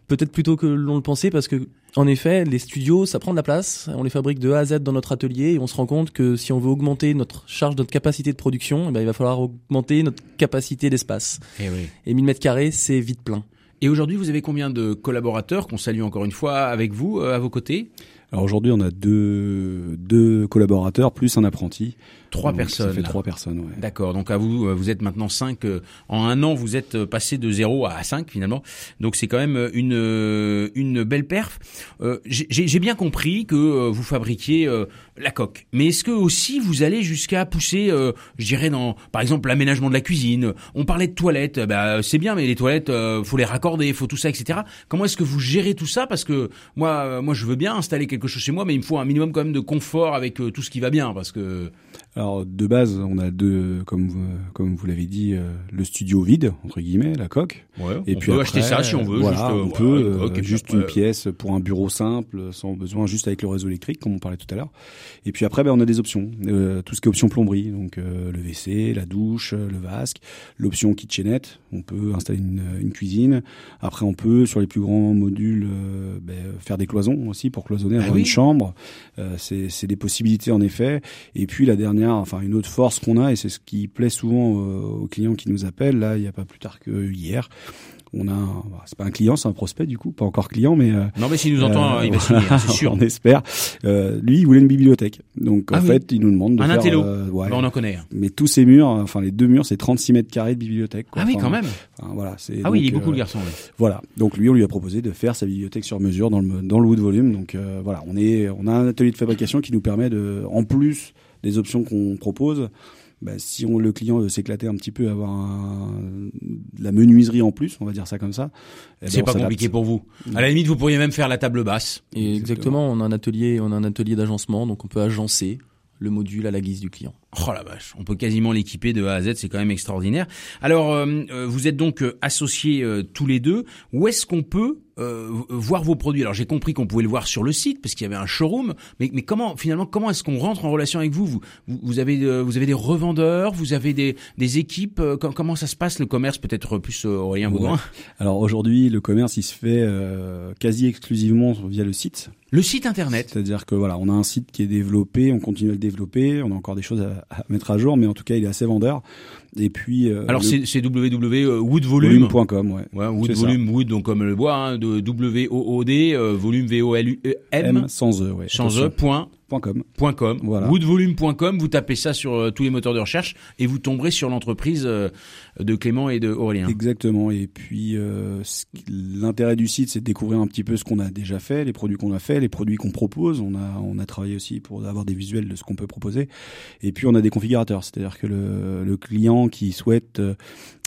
peut-être plus tôt que l'on le pensait parce que en effet, les studios, ça prend de la place. On les fabrique de A à Z dans notre atelier et on se rend compte que si on veut augmenter notre charge, notre capacité de production, eh ben, il va falloir augmenter notre capacité d'espace. Eh oui. Et 1000 mètres carrés, c'est vite plein. Et aujourd'hui, vous avez combien de collaborateurs qu'on salue encore une fois avec vous, euh, à vos côtés? Alors aujourd'hui, on a deux, deux collaborateurs plus un apprenti. Trois Donc, personnes. Ça fait trois personnes, ouais. D'accord. Donc à vous, euh, vous êtes maintenant 5. En un an, vous êtes euh, passé de 0 à 5 finalement. Donc c'est quand même euh, une euh, une belle perf. Euh, J'ai bien compris que euh, vous fabriquiez euh, la coque. Mais est-ce que aussi vous allez jusqu'à pousser, euh, je dirais dans, par exemple l'aménagement de la cuisine. On parlait de toilettes. Bah c'est bien, mais les toilettes, euh, faut les raccorder, faut tout ça, etc. Comment est-ce que vous gérez tout ça? Parce que moi, euh, moi je veux bien installer quelque chose chez moi, mais il me faut un minimum quand même de confort avec euh, tout ce qui va bien, parce que Alors de base, on a deux, comme vous, comme vous l'avez dit, euh, le studio vide entre guillemets, la coque. et puis on peut après, acheter ça si on veut. Voilà, juste, on peut coque, et puis juste une pièce pour un bureau simple, sans besoin, juste avec le réseau électrique, comme on parlait tout à l'heure. Et puis après, ben, on a des options, euh, tout ce qui est option plomberie, donc euh, le WC, la douche, euh, le vasque, l'option kitchenette. On peut installer une, une cuisine. Après, on peut sur les plus grands modules euh, ben, faire des cloisons aussi pour cloisonner, Ah avoir oui. une chambre. Euh, c'est c'est des possibilités en effet. Et puis la dernière, enfin une autre force qu'on a, et c'est ce qui plaît souvent euh, aux clients qui nous appellent, là il n'y a pas plus tard que hier, on a, un- bah, c'est pas un client, c'est un prospect du coup, pas encore client, mais euh, Non, mais s'il nous entend, il va signer, c'est sûr. on espère. Euh, lui, il voulait une bibliothèque, donc en Ah oui. fait, il nous demande de Un faire. intello. euh, ouais. Bah, on en connaît. hein. Mais tous ces murs, enfin les deux murs, c'est 36 mètres carrés de bibliothèque. quoi. Ah oui, quand même. enfin, voilà, c'est. Ah oui, il est beaucoup euh, le garçon. oui. voilà. Donc lui, on lui a proposé de faire sa bibliothèque sur mesure dans le dans le wood volume. Donc euh, voilà, on est on a un atelier de fabrication qui nous permet de, en plus des options qu'on propose, bah, si on le client veut s'éclater un petit peu, avoir un, de la menuiserie en plus, on va dire ça comme ça. eh ben, C'est pas compliqué pour vous. À la limite, vous pourriez même faire la table basse. Et exactement, on a un atelier, on a un atelier d'agencement, donc on peut agencer le module à la guise du client. Oh la vache, on peut quasiment l'équiper de A à Z, c'est quand même extraordinaire. Alors, euh, euh, vous êtes donc euh, associés euh, tous les deux. Où est-ce qu'on peut euh, voir vos produits? Alors, j'ai compris qu'on pouvait le voir sur le site parce qu'il y avait un showroom. Mais, mais comment finalement, comment est-ce qu'on rentre en relation avec vous? Vous, vous, vous avez, euh, vous avez des revendeurs, vous avez des, des équipes. com- comment ça se passe le commerce? Peut-être plus euh, Aurélien Baudouin. Ouais. Alors aujourd'hui, le commerce, il se fait euh, quasi exclusivement via le site. Le site internet. C'est-à-dire que voilà, on a un site qui est développé, on continue à le développer, on a encore des choses à, à mettre à jour, mais en tout cas, il est assez vendeur. Et puis euh, Alors, le- c'est c'est www.woodvolume. volume.com, ouais. Ouais, wood C'est ça. volume, wood, donc comme le bois, hein, de W-O-O-D, euh, volume V-O-L-U-M, M sans E, ouais. sans. E, point, Point com. point .com, Voilà. woodvolume.com, vous tapez ça sur euh, tous les moteurs de recherche et vous tomberez sur l'entreprise euh, de Clément et de Aurélien. Exactement. Et puis euh, l'intérêt du site, c'est de découvrir un petit peu ce qu'on a déjà fait, les produits qu'on a fait, les produits qu'on propose. On a on a travaillé aussi pour avoir des visuels de ce qu'on peut proposer. Et puis on a des configurateurs, c'est-à-dire que le, le client qui souhaite euh,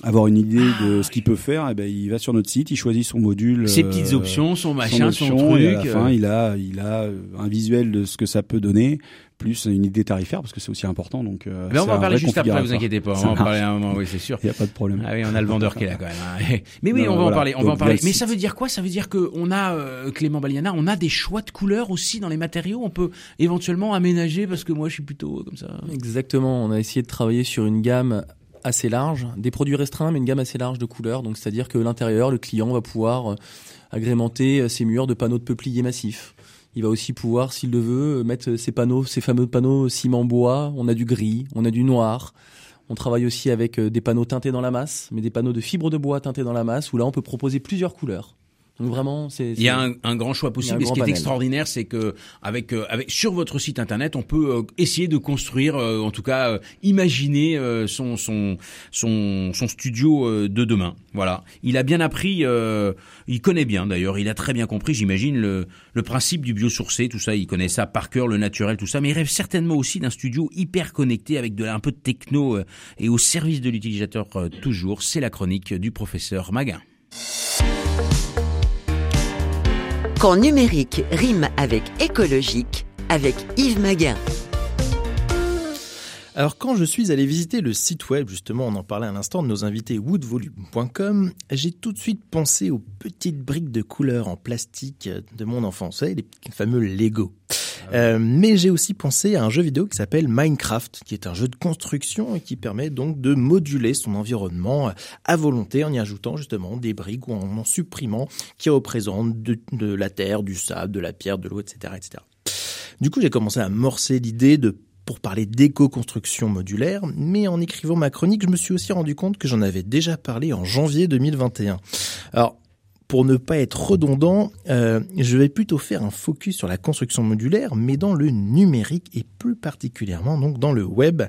avoir une idée de ce qu'il peut faire, eh ben il va sur notre site, il choisit son module, Ses euh, petites options, son machin, son, option, truc. et à la euh, fin, il a il a euh, un visuel de ce que ça peut donner, plus une idée tarifaire parce que c'est aussi important. Donc euh, ben, on va en parler juste après, vous inquiétez pas. On va en parler à un moment, oui, c'est sûr. Il n'y a pas de problème. Ah oui, on a le vendeur qui est là quand même. hein. Mais oui, Non, on va en voilà. parler. On va en parler. Mais ça veut dire quoi? Ça veut dire que on a euh, Clément Baliana, on a des choix de couleurs aussi dans les matériaux? On peut éventuellement aménager parce que moi, je suis plutôt euh, comme ça. Exactement, on a essayé de travailler sur une gamme assez large, des produits restreints, mais une gamme assez large de couleurs. Donc, c'est-à-dire que l'intérieur, le client va pouvoir euh, agrémenter euh, ses murs de panneaux de peuplier massif. Il va aussi pouvoir, s'il le veut, euh, mettre ses panneaux, ces fameux panneaux ciment bois. On a du gris, on a du noir. On travaille aussi avec des panneaux teintés dans la masse, mais des panneaux de fibre de bois teintés dans la masse, où là, on peut proposer plusieurs couleurs. Donc vraiment, c'est. Il y a un, un grand choix possible. Et ce qui est extraordinaire, c'est que avec, euh, avec sur votre site internet, on peut euh, essayer de construire, euh, en tout cas, imaginer son son son son studio de demain. Voilà. Il a bien appris, euh, il connaît bien d'ailleurs, il a très bien compris, j'imagine le le principe du biosourcé, tout ça, il connaît ça par cœur, le naturel, tout ça. Mais il rêve certainement aussi d'un studio hyper connecté avec de un peu de techno et au service de l'utilisateur toujours. C'est la chronique du professeur Maguin. Quand numérique rime avec écologique, avec Yves Maguin. Alors quand je suis allé visiter le site web, justement, on en parlait à l'instant de nos invités woodvolume.com, j'ai tout de suite pensé aux petites briques de couleur en plastique de mon enfance, les fameux Lego. Euh, mais j'ai aussi pensé à un jeu vidéo qui s'appelle Minecraft, qui est un jeu de construction et qui permet donc de moduler son environnement à volonté en y ajoutant justement des briques ou en en supprimant qui représentent de, de la terre, du sable, de la pierre, de l'eau, etc., etc. Du coup, j'ai commencé à morcer l'idée de pour parler d'éco-construction modulaire, mais en écrivant ma chronique, je me suis aussi rendu compte que j'en avais déjà parlé en janvier 2021. Alors, pour ne pas être redondant, euh, je vais plutôt faire un focus sur la construction modulaire, mais dans le numérique et plus particulièrement donc dans le web,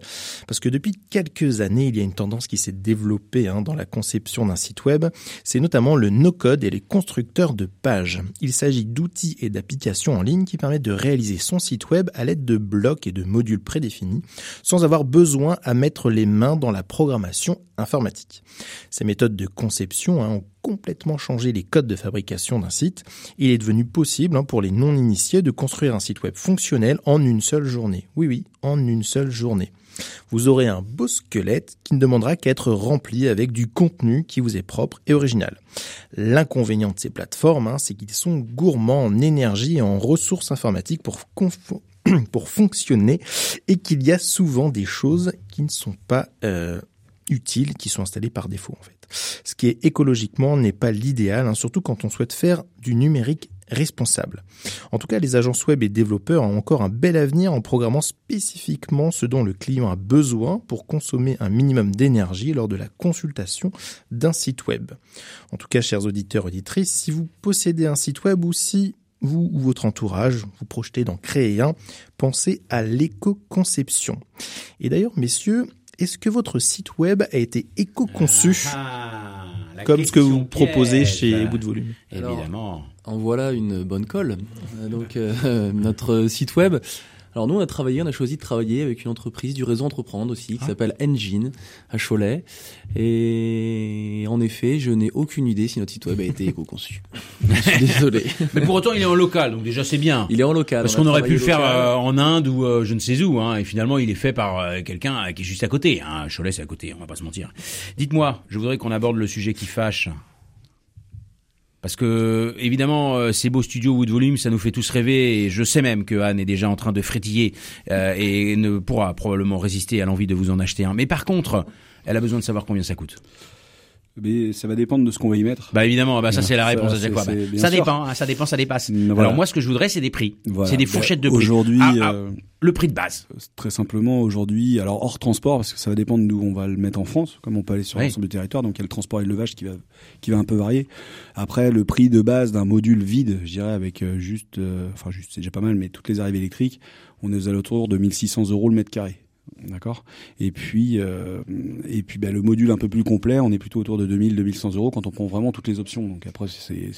parce que depuis quelques années, il y a une tendance qui s'est développée hein, dans la conception d'un site web. C'est notamment le no-code et les constructeurs de pages. Il s'agit d'outils et d'applications en ligne qui permettent de réaliser son site web à l'aide de blocs et de modules prédéfinis, sans avoir besoin à mettre les mains dans la programmation informatique. Ces méthodes de conception hein, ont complètement changé les codes de fabrication d'un site. Il est devenu possible hein, pour les non-initiés de construire un site web fonctionnel en une seule journée. Oui, oui, en une seule journée. Vous aurez un beau squelette qui ne demandera qu'à être rempli avec du contenu qui vous est propre et original. L'inconvénient de ces plateformes, hein, c'est qu'ils sont gourmands en énergie et en ressources informatiques pour, pour fonctionner et qu'il y a souvent des choses qui ne sont pas euh, utiles, qui sont installées par défaut en fait. Ce qui est écologiquement n'est pas l'idéal, hein, surtout quand on souhaite faire du numérique responsable. En tout cas, les agences web et développeurs ont encore un bel avenir en programmant spécifiquement ce dont le client a besoin pour consommer un minimum d'énergie lors de la consultation d'un site web. En tout cas, chers auditeurs, auditrices, si vous possédez un site web ou si vous ou votre entourage vous projetez d'en créer un, pensez à l'éco-conception. Et d'ailleurs, messieurs, est-ce que votre site web a été éco-conçu Ah, la comme ce que vous proposez chez Bout de Volume Évidemment. En voilà une bonne colle. Euh, Donc euh, notre site web. Alors nous on a travaillé, on a choisi de travailler avec une entreprise du réseau Entreprendre aussi qui s'appelle Engine à Cholet. Et en effet, je n'ai aucune idée si notre site web a été éco-conçu. je suis désolé. Mais pour autant, il est en local, donc déjà c'est bien. Il est en local. Parce qu'on aurait pu le faire euh, en Inde ou euh, je ne sais où, hein, et finalement il est fait par euh, quelqu'un euh, qui est juste à côté. Hein. Cholet c'est à côté, on va pas se mentir. Dites-moi, je voudrais qu'on aborde le sujet qui fâche. Parce que évidemment, euh, ces beaux studios Wood Volume, ça nous fait tous rêver. Et je sais même que Anne est déjà en train de frétiller euh, et ne pourra probablement résister à l'envie de vous en acheter un. Mais par contre, elle a besoin de savoir combien ça coûte. Mais ça va dépendre de ce qu'on va y mettre. Bah évidemment, bah ça c'est la Ça, réponse à c'est- chaque fois. Bah, ça sûr. dépend, hein, ça dépend, ça dépasse. Voilà. Alors moi, ce que je voudrais, c'est des prix. Voilà. C'est des Bah, fourchettes de prix. Aujourd'hui, Ah, ah, euh, le prix de base. très simplement, aujourd'hui, alors hors transport, parce que ça va dépendre d'où on va le mettre en France, comme on peut aller sur Oui. l'ensemble du territoire, donc il y a le transport et le levage qui va, qui va un peu varier. Après, le prix de base d'un module vide, je dirais, avec euh, juste, euh, enfin juste, c'est déjà pas mal, mais toutes les arrivées électriques, on est aux alentours de 1600 euros le mètre carré. D'accord. Et puis, euh, et puis, bah, le module un peu plus complet, on est plutôt autour de 2000, 2100 euros quand on prend vraiment toutes les options. Donc après, c'est,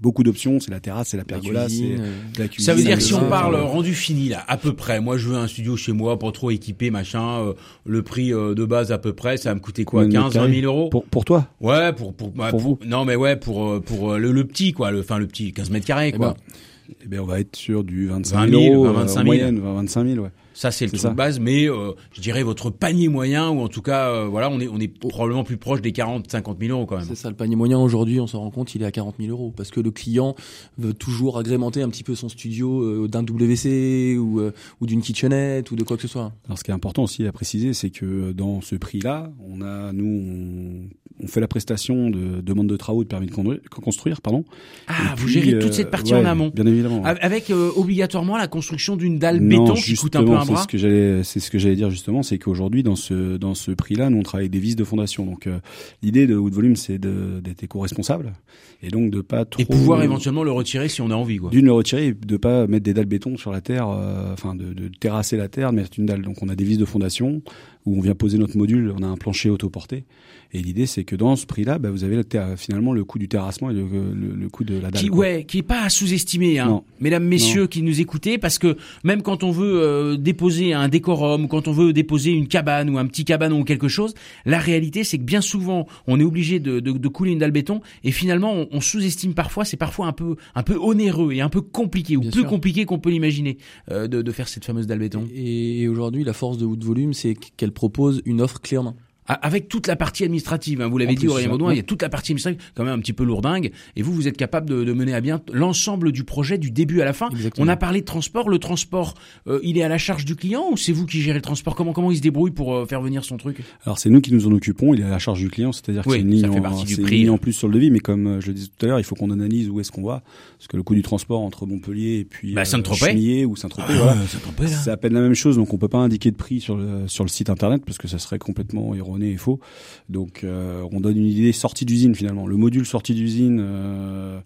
beaucoup d'options. C'est la terrasse, c'est la La pergola, c'est euh, la cuisine. Ça veut dire le si on vin, parle euh, rendu fini là, à peu près. Moi, je veux un studio chez moi, pas trop équipé, machin. euh, le prix euh, de base à peu près, ça va me coûter quoi, Combien de 15, 20 mètres 000 euros Pour, pour toi? Ouais, pour pour, ouais, Pour vous? Non, mais ouais, pour euh, pour euh, le, le petit quoi, le enfin le petit 15 mètres carrés Eh quoi. ben, Eh bien, on va être sur du 25 20 000 000, euros, 25 000. en moyenne, 20, 25 000, ouais. Ça c'est le truc de base, mais euh, je dirais votre panier moyen ou en tout cas euh, voilà, on est on est probablement plus proche des 40, 50 000 euros quand même. C'est ça, le panier moyen aujourd'hui, on s'en rend compte, il est à 40 000 euros. Parce que le client veut toujours agrémenter un petit peu son studio euh, d'un WC ou, euh, ou d'une kitchenette ou de quoi que ce soit. Alors, ce qui est important aussi à préciser, c'est que dans ce prix-là, on a, nous, on, on fait la prestation de demande de travaux de permis de conduire- construire, pardon. Ah, Et vous puis, gérez toute cette partie ouais, en amont. Bien évidemment. Avec- Avec euh, obligatoirement la construction d'une dalle Non, béton qui coûte un peu c'est ce que j'allais, c'est ce que j'allais dire justement, c'est qu'aujourd'hui dans ce dans ce prix-là, nous on travaille avec des vis de fondation. Donc euh, l'idée de Wood Volume, c'est d'être éco-responsable et donc de pas trop Et pouvoir éventuellement le retirer si on a envie quoi. d'une le retirer et de pas mettre des dalles béton sur la terre, euh, enfin de, de terrasser la terre, de mettre une dalle. Donc on a des vis de fondation où on vient poser notre module, on a un plancher autoporté. Et l'idée c'est que dans ce prix-là, bah, vous avez le finalement le coût du terrassement et le, le, le coût de la dalle. qui, ouais, qui est pas à sous-estimer, hein. Mesdames, messieurs qui nous écoutez, parce que même quand on veut euh, déposer un décorum, ou quand on veut déposer une cabane ou un petit cabanon ou quelque chose, la réalité c'est que bien souvent on est obligé de, de, de couler une dalle béton et finalement on, on sous-estime parfois, c'est parfois un peu un peu onéreux et un peu compliqué ou Bien plus sûr. compliqué qu'on peut l'imaginer euh, de, de faire cette fameuse dalle béton. Et, et aujourd'hui, la force de Wood Volume, c'est qu'elle propose une offre main. A- Avec toute la partie administrative, hein, vous l'avez dit Aurélien Baudouin, il y a toute la partie administrative, quand même un petit peu lourdingue, et vous, vous êtes capable de, de mener à bien l'ensemble du projet du début à la fin. Exactement. On a parlé de transport, le transport, euh, il est à la charge du client ou c'est vous qui gérez le transport? Comment comment il se débrouille pour euh, faire venir son truc? Alors c'est nous qui nous en occupons, il est à la charge du client, c'est-à-dire que Oui, c'est une ligne, en, c'est une ligne en plus sur le devis, mais comme euh, je le disais tout à l'heure, il faut qu'on analyse où est-ce qu'on va, parce que le coût du transport entre Montpellier et puis Bah, Saint-Tropez. Chemillé ou Saint-Tropez, voilà, t'empêche, là. c'est à peine la même chose, donc on peut pas indiquer de prix sur le sur le site internet parce que ça serait complètement erroné erroné et faux. Donc euh, on donne une idée sortie d'usine finalement. Le module sortie d'usine euh,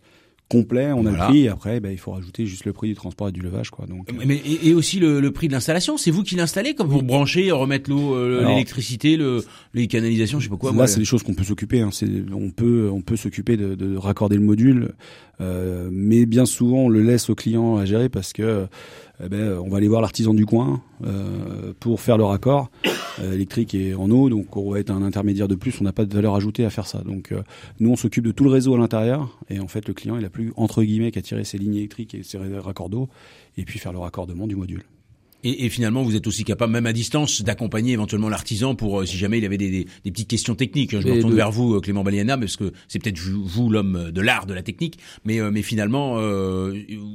complet, on a le prix. Et après, bah, il faut rajouter juste le prix du transport et du levage, quoi. Donc euh, Mais, et, et aussi le, le prix de l'installation, c'est vous qui l'installez comme pour brancher, remettre l'eau, euh, l'électricité, le, les canalisations, je sais pas quoi. Là, moi, c'est des choses qu'on peut s'occuper. Hein. On peut, on peut s'occuper de, de raccorder le module, euh, mais bien souvent on le laisse au client à gérer parce que, eh ben, on va aller voir l'artisan du coin euh, pour faire le raccord euh, électrique et en eau. Donc, on va être un intermédiaire de plus. On n'a pas de valeur ajoutée à faire ça. Donc, euh, nous, on s'occupe de tout le réseau à l'intérieur, et en fait, le client, il a plus entre guillemets qu'à tirer ses lignes électriques et ses raccords d'eau, et puis faire le raccordement du module. Et, et finalement, vous êtes aussi capable, même à distance, d'accompagner éventuellement l'artisan pour euh, si jamais il avait des, des, des petites questions techniques. Je me Et retourne le- vers vous, euh, Clément Baliana, parce que c'est peut-être vous, vous, l'homme de l'art, de la technique, mais, euh, mais finalement, euh,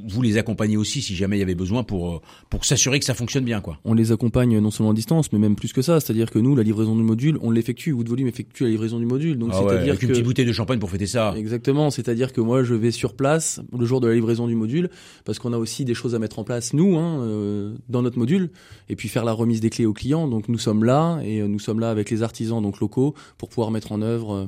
vous les accompagnez aussi si jamais il y avait besoin pour, euh, pour s'assurer que ça fonctionne bien, quoi. On les accompagne non seulement à distance, mais même plus que ça. C'est-à-dire que nous, la livraison du module, on l'effectue. Wood Volume effectue la livraison du module. Donc, Ah ouais, c'est-à-dire une que petite bouteille de champagne pour fêter ça. Exactement, c'est-à-dire que moi je vais sur place le jour de la livraison du module parce qu'on a aussi des choses à mettre en place nous hein, euh, dans notre module et puis faire la remise des clés aux clients. Donc nous sommes là et euh, nous sommes là avec les artisans donc locaux pour pouvoir mettre en œuvre euh,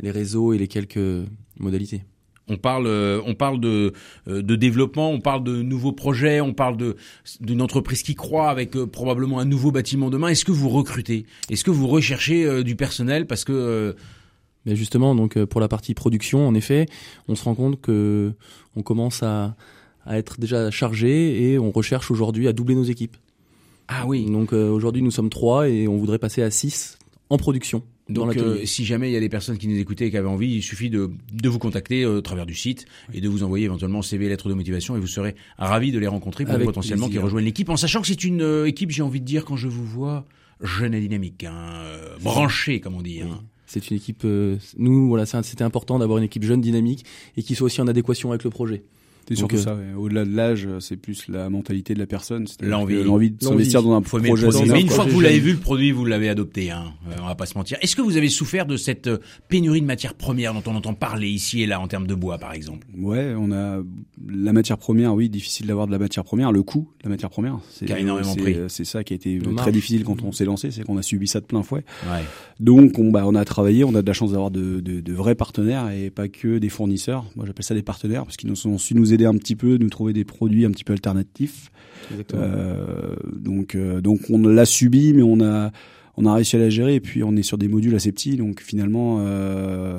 les réseaux et les quelques modalités. On parle, euh, on parle de, de développement, on parle de nouveaux projets, on parle de d'une entreprise qui croit avec euh, probablement un nouveau bâtiment demain. Est-ce que vous recrutez? Est-ce que vous recherchez euh, du personnel? Parce que euh, Mais justement, donc pour la partie production, en effet, on se rend compte que on commence à, à être déjà chargé et on recherche aujourd'hui à doubler nos équipes. ah oui. Donc euh, aujourd'hui, nous sommes trois et on voudrait passer à six en production. Donc, euh, si jamais il y a des personnes qui nous écoutaient et qui avaient envie, il suffit de, de vous contacter euh, au travers du site et de vous envoyer éventuellement CV, lettres de motivation et vous serez ravis de les rencontrer pour Avec potentiellement qu'ils rejoignent l'équipe, en sachant que c'est une euh, équipe, j'ai envie de dire, quand je vous vois, jeune et dynamique, hein, branchée, comme on dit. hein. C'est une équipe. euh, nous, voilà, c'était important d'avoir une équipe jeune, dynamique et qui soit aussi en adéquation avec le projet. C'est Donc, surtout euh, ça. ouais. Au-delà de l'âge, c'est plus la mentalité de la personne. L'envie. L'envie de s'investir dans un Faut projet. produit. Mais une fois que vous l'avez vu, le produit, vous l'avez adopté. Hein. Euh, on va pas se mentir. Est-ce que vous avez souffert de cette euh, pénurie de matières premières dont on entend parler ici et là en termes de bois, par exemple? Ouais, on a la matière première, oui, difficile d'avoir de la matière première. Le coût de la matière première, c'est Qui a énormément c'est- pris. C'est ça qui a été très difficile quand on s'est lancé, c'est qu'on a subi ça de plein fouet. Ouais. Donc, on, bah, on a travaillé, on a de la chance d'avoir de, de, de vrais partenaires et pas que des fournisseurs. Moi, j'appelle ça des partenaires parce qu'ils nous ont su nous aider un petit peu, nous trouver des produits un petit peu alternatifs. Euh, donc, euh, donc on l'a subi, mais on a, on a réussi à la gérer. Et puis, on est sur des modules assez petits, donc finalement, euh,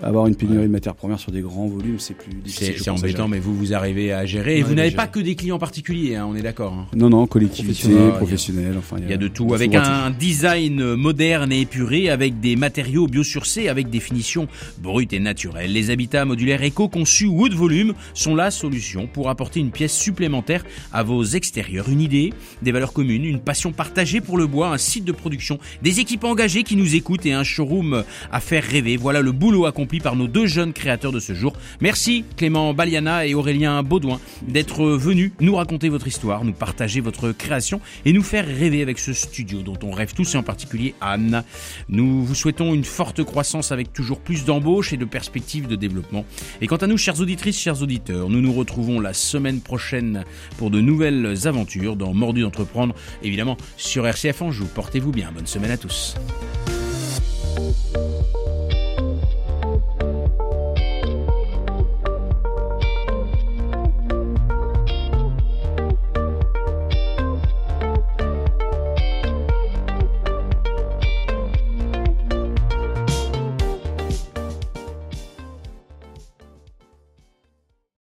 avoir une pénurie de matières premières sur des grands volumes, c'est plus difficile. C'est embêtant, mais vous, vous arrivez à gérer. Et vous n'avez pas que des clients particuliers, hein, on est d'accord. hein. Non, non, collectivité, Professionnel. professionnelle, enfin, Il y a de tout, avec un design moderne et épuré, avec des matériaux biosourcés, avec des finitions brutes et naturelles. Les habitats modulaires éco-conçus Wood Volume sont la solution pour apporter une pièce supplémentaire à vos extérieurs. Une idée, des valeurs communes, une passion partagée pour le bois, un site de production, des équipes engagées qui nous écoutent et un showroom à faire rêver. Voilà le boulot accompli par nos deux jeunes créateurs de ce jour. Merci Clément Baliana et Aurélien Baudouin d'être venus nous raconter votre histoire, nous partager votre création et nous faire rêver avec ce studio dont on rêve tous et en particulier Anne. Nous vous souhaitons une forte croissance avec toujours plus d'embauches et de perspectives de développement. Et quant à nous, chères auditrices, chers auditeurs, nous nous retrouvons la semaine prochaine pour de nouvelles aventures dans Mordu d'entreprendre, évidemment sur RCF Anjou. Portez-vous bonne semaine à tous.